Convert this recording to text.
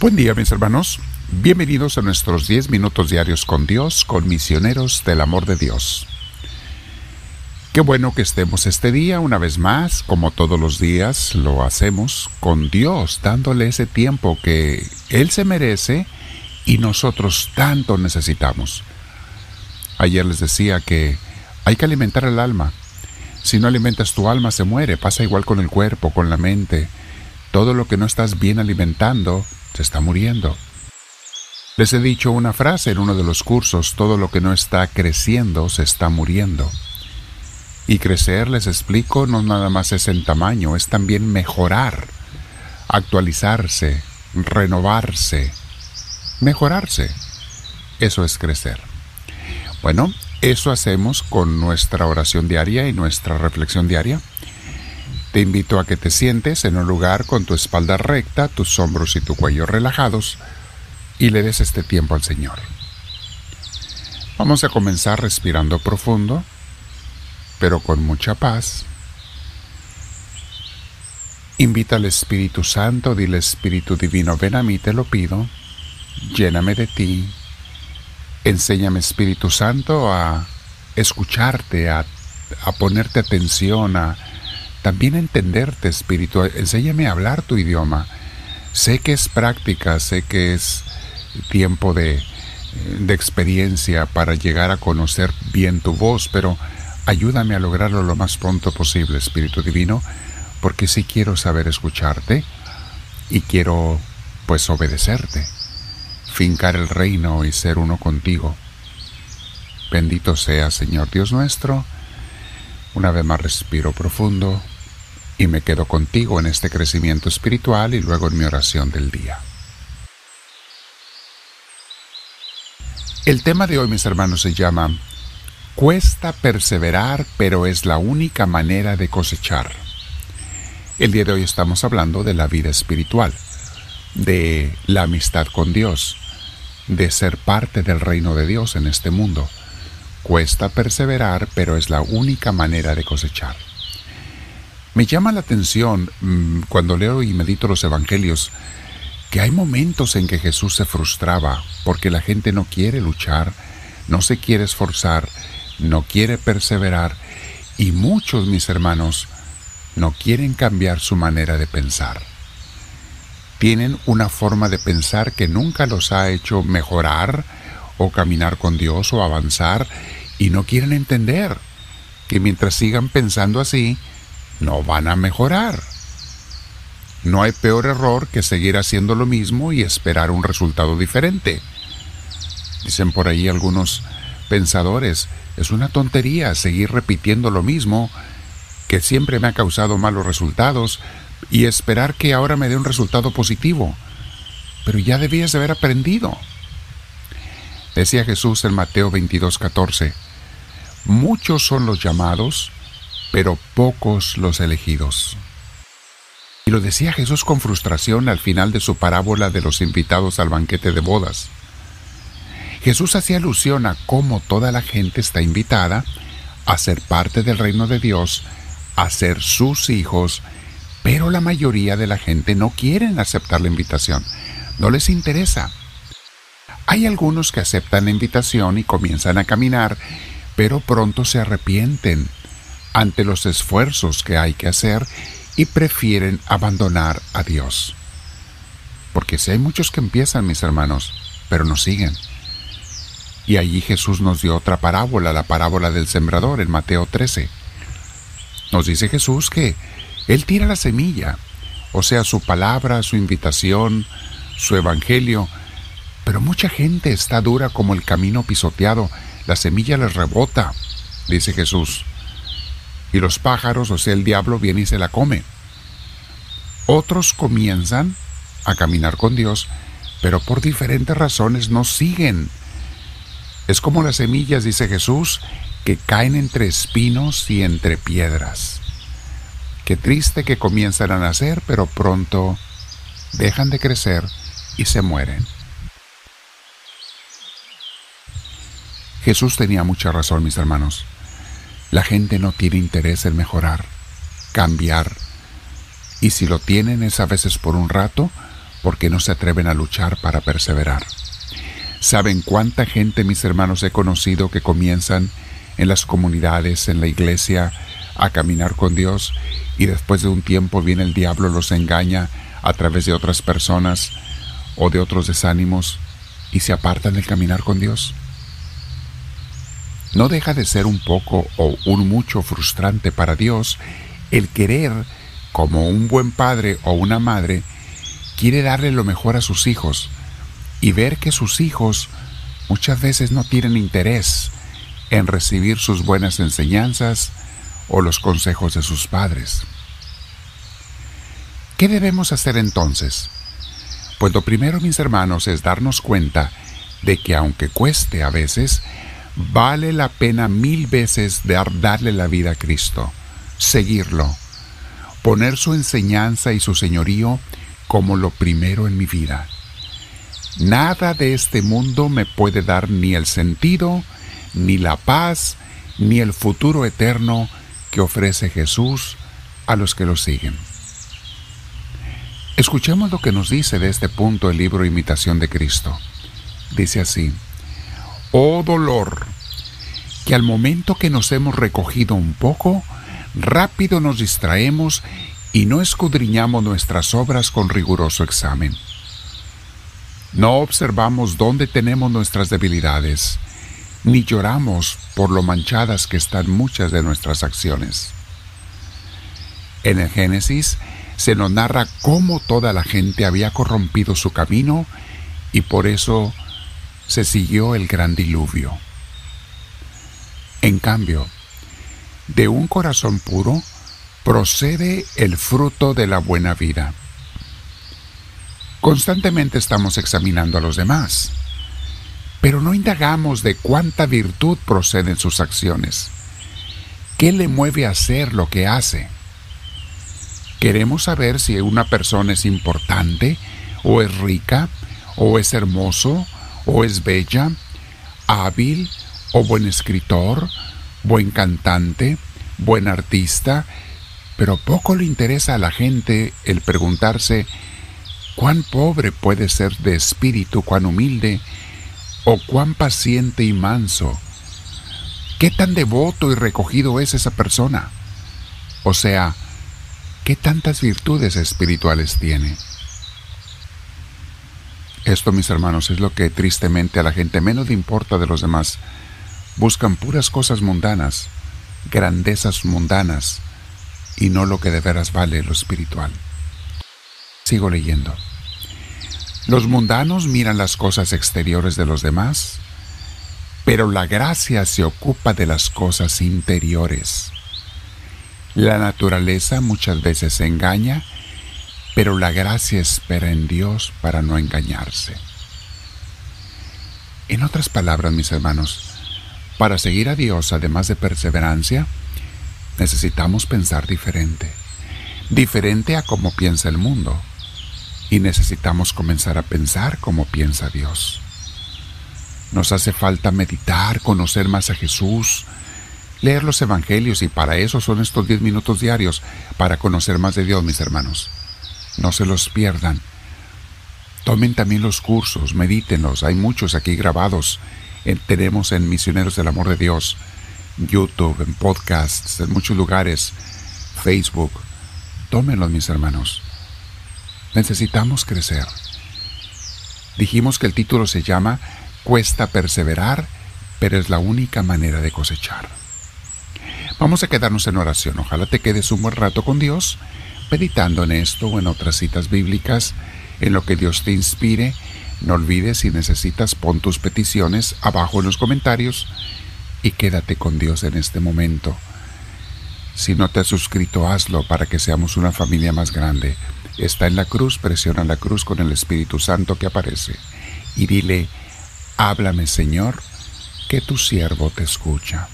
Buen día mis hermanos, bienvenidos a nuestros 10 minutos diarios con Dios, con misioneros del amor de Dios. Qué bueno que estemos este día una vez más, como todos los días lo hacemos, con Dios, dándole ese tiempo que Él se merece y nosotros tanto necesitamos. Ayer les decía que hay que alimentar el alma. Si no alimentas tu alma se muere, pasa igual con el cuerpo, con la mente. Todo lo que no estás bien alimentando se está muriendo. Les he dicho una frase en uno de los cursos, todo lo que no está creciendo se está muriendo. Y crecer, les explico, no nada más es en tamaño, es también mejorar, actualizarse, renovarse, mejorarse. Eso es crecer. Bueno, eso hacemos con nuestra oración diaria y nuestra reflexión diaria. Te invito a que te sientes en un lugar con tu espalda recta, tus hombros y tu cuello relajados y le des este tiempo al Señor. Vamos a comenzar respirando profundo, pero con mucha paz. Invita al Espíritu Santo, dile Espíritu Divino, ven a mí, te lo pido, lléname de ti, enséñame Espíritu Santo a escucharte, a, a ponerte atención, a también entenderte, Espíritu. Enséñame a hablar tu idioma. Sé que es práctica, sé que es tiempo de, de experiencia para llegar a conocer bien tu voz, pero ayúdame a lograrlo lo más pronto posible, Espíritu Divino, porque sí quiero saber escucharte y quiero pues obedecerte, fincar el reino y ser uno contigo. Bendito sea, Señor Dios nuestro. Una vez más respiro profundo y me quedo contigo en este crecimiento espiritual y luego en mi oración del día. El tema de hoy, mis hermanos, se llama Cuesta perseverar, pero es la única manera de cosechar. El día de hoy estamos hablando de la vida espiritual, de la amistad con Dios, de ser parte del reino de Dios en este mundo. Cuesta perseverar, pero es la única manera de cosechar. Me llama la atención mm, cuando leo y medito los evangelios que hay momentos en que Jesús se frustraba porque la gente no quiere luchar, no se quiere esforzar, no quiere perseverar y muchos, mis hermanos, no quieren cambiar su manera de pensar. Tienen una forma de pensar que nunca los ha hecho mejorar o caminar con Dios o avanzar y no quieren entender que mientras sigan pensando así, no van a mejorar. No hay peor error que seguir haciendo lo mismo y esperar un resultado diferente. Dicen por ahí algunos pensadores, es una tontería seguir repitiendo lo mismo que siempre me ha causado malos resultados y esperar que ahora me dé un resultado positivo. Pero ya debías de haber aprendido. Decía Jesús en Mateo 22:14, muchos son los llamados, pero pocos los elegidos. Y lo decía Jesús con frustración al final de su parábola de los invitados al banquete de bodas. Jesús hacía alusión a cómo toda la gente está invitada a ser parte del reino de Dios, a ser sus hijos, pero la mayoría de la gente no quieren aceptar la invitación, no les interesa. Hay algunos que aceptan la invitación y comienzan a caminar, pero pronto se arrepienten ante los esfuerzos que hay que hacer y prefieren abandonar a Dios. Porque si hay muchos que empiezan, mis hermanos, pero no siguen. Y allí Jesús nos dio otra parábola, la parábola del sembrador en Mateo 13. Nos dice Jesús que Él tira la semilla, o sea, su palabra, su invitación, su evangelio, pero mucha gente está dura como el camino pisoteado, la semilla les rebota, dice Jesús y los pájaros, o sea, el diablo, viene y se la come. Otros comienzan a caminar con Dios, pero por diferentes razones no siguen. Es como las semillas, dice Jesús, que caen entre espinos y entre piedras. Qué triste que comienzan a nacer, pero pronto dejan de crecer y se mueren. Jesús tenía mucha razón, mis hermanos. La gente no tiene interés en mejorar, cambiar, y si lo tienen es a veces por un rato, porque no se atreven a luchar para perseverar. ¿Saben cuánta gente, mis hermanos, he conocido que comienzan en las comunidades, en la iglesia, a caminar con Dios y después de un tiempo viene el diablo, los engaña a través de otras personas o de otros desánimos y se apartan del caminar con Dios? No deja de ser un poco o un mucho frustrante para Dios el querer, como un buen padre o una madre, quiere darle lo mejor a sus hijos y ver que sus hijos muchas veces no tienen interés en recibir sus buenas enseñanzas o los consejos de sus padres. ¿Qué debemos hacer entonces? Pues lo primero, mis hermanos, es darnos cuenta de que aunque cueste a veces, vale la pena mil veces darle la vida a Cristo, seguirlo, poner su enseñanza y su señorío como lo primero en mi vida. Nada de este mundo me puede dar ni el sentido, ni la paz, ni el futuro eterno que ofrece Jesús a los que lo siguen. Escuchemos lo que nos dice de este punto el libro Imitación de Cristo. Dice así, Oh dolor, que al momento que nos hemos recogido un poco, rápido nos distraemos y no escudriñamos nuestras obras con riguroso examen. No observamos dónde tenemos nuestras debilidades, ni lloramos por lo manchadas que están muchas de nuestras acciones. En el Génesis se nos narra cómo toda la gente había corrompido su camino y por eso se siguió el gran diluvio. En cambio, de un corazón puro procede el fruto de la buena vida. Constantemente estamos examinando a los demás, pero no indagamos de cuánta virtud proceden sus acciones. ¿Qué le mueve a hacer lo que hace? Queremos saber si una persona es importante, o es rica, o es hermoso, o es bella, hábil o buen escritor, buen cantante, buen artista, pero poco le interesa a la gente el preguntarse cuán pobre puede ser de espíritu, cuán humilde, o cuán paciente y manso. ¿Qué tan devoto y recogido es esa persona? O sea, ¿qué tantas virtudes espirituales tiene? Esto, mis hermanos, es lo que tristemente a la gente menos le importa de los demás. Buscan puras cosas mundanas, grandezas mundanas, y no lo que de veras vale lo espiritual. Sigo leyendo. Los mundanos miran las cosas exteriores de los demás, pero la gracia se ocupa de las cosas interiores. La naturaleza muchas veces se engaña pero la gracia espera en Dios para no engañarse. En otras palabras, mis hermanos, para seguir a Dios, además de perseverancia, necesitamos pensar diferente, diferente a cómo piensa el mundo, y necesitamos comenzar a pensar como piensa Dios. Nos hace falta meditar, conocer más a Jesús, leer los evangelios, y para eso son estos diez minutos diarios, para conocer más de Dios, mis hermanos. No se los pierdan. Tomen también los cursos, medítenlos. Hay muchos aquí grabados. tenemos en Misioneros del Amor de Dios, YouTube, en podcasts, en muchos lugares, Facebook. Tómenlos, mis hermanos. Necesitamos crecer. Dijimos que el título se llama Cuesta perseverar, pero es la única manera de cosechar. Vamos a quedarnos en oración. Ojalá te quedes un buen rato con Dios meditando en esto o en otras citas bíblicas, en lo que Dios te inspire. No olvides, si necesitas, pon tus peticiones abajo en los comentarios y quédate con Dios en este momento. Si no te has suscrito, hazlo para que seamos una familia más grande. Está en la cruz, presiona la cruz con el Espíritu Santo que aparece y dile, háblame Señor, que tu siervo te escucha.